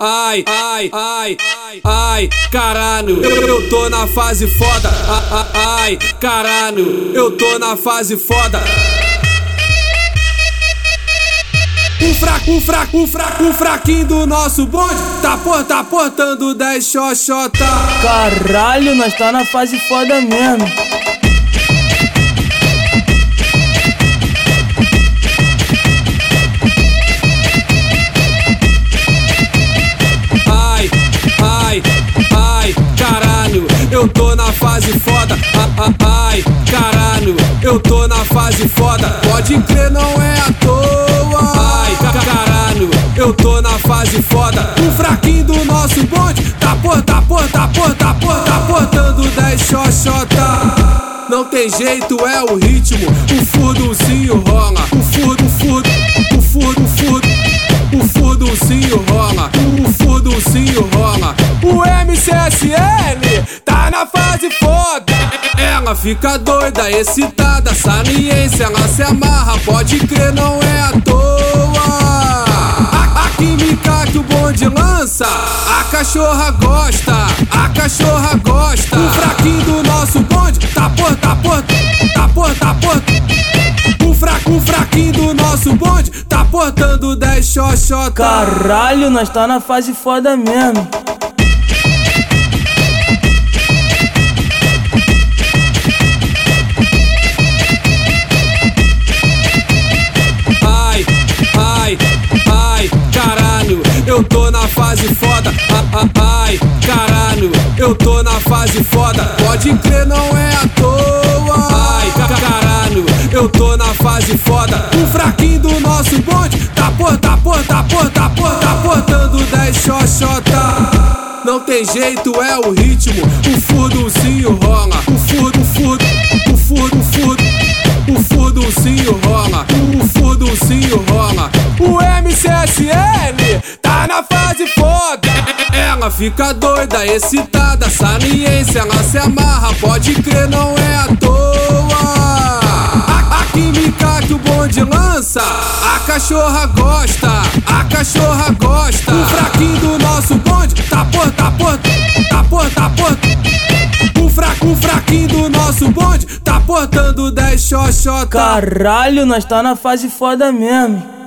Ai, ai, ai, ai, ai, caralho, eu tô na fase foda. Ai, caralho, eu tô na fase foda. Um fraco, um fraco, um fraco, um fraquinho do nosso bonde. Tá, por, tá portando 10 xoxota. Caralho, nós tá na fase foda mesmo fase foda Ai, caralho, eu tô na fase foda Pode crer, não é à toa Ai, caralho, eu tô na fase foda Um fraquinho do nosso bonde Tá por, tá por, tá por, tá por, tá portando 10 xoxota não tem jeito, é o ritmo. O furduncinho rola. O furdo, o furdo, o furdo, o furdo. O furduncinho rola. O furduncinho rola. O MCSL tá na fase foda. Ela fica doida, excitada, saliência, ela se amarra, pode crer, não é à toa. A, a química que o bonde lança, a cachorra gosta, a cachorra gosta. O fraquinho do nosso bonde tá por, tá por, tá por, tá por. O fraco, o fraquinho do nosso bonde tá portando 10 xoxota. Caralho, nós tá na fase foda mesmo eu tô na fase foda. Ai, caralho, eu tô na fase foda. Pode crer, não é à toa. Ai, caralho, eu tô na fase foda. O fraquinho do nosso bonde tá por, tá por, tá por, tá por, tá portando 10 xoxota. Não tem jeito, é o ritmo. O furduncinho rola. O furdo, furdo, o furdo, furdo. O furduncinho rola. O furduncinho rola. O MCSL tá fase foda. Ela fica doida, excitada, saliência, ela se amarra, pode crer, não é à toa. A, química que o bonde lança, a cachorra gosta, a cachorra gosta. O fraquinho do nosso bonde tá por, tá por, tá por, tá por. O fraco, o fraquinho do nosso bonde tá portando 10 xoxota. Caralho, nós tá na fase foda mesmo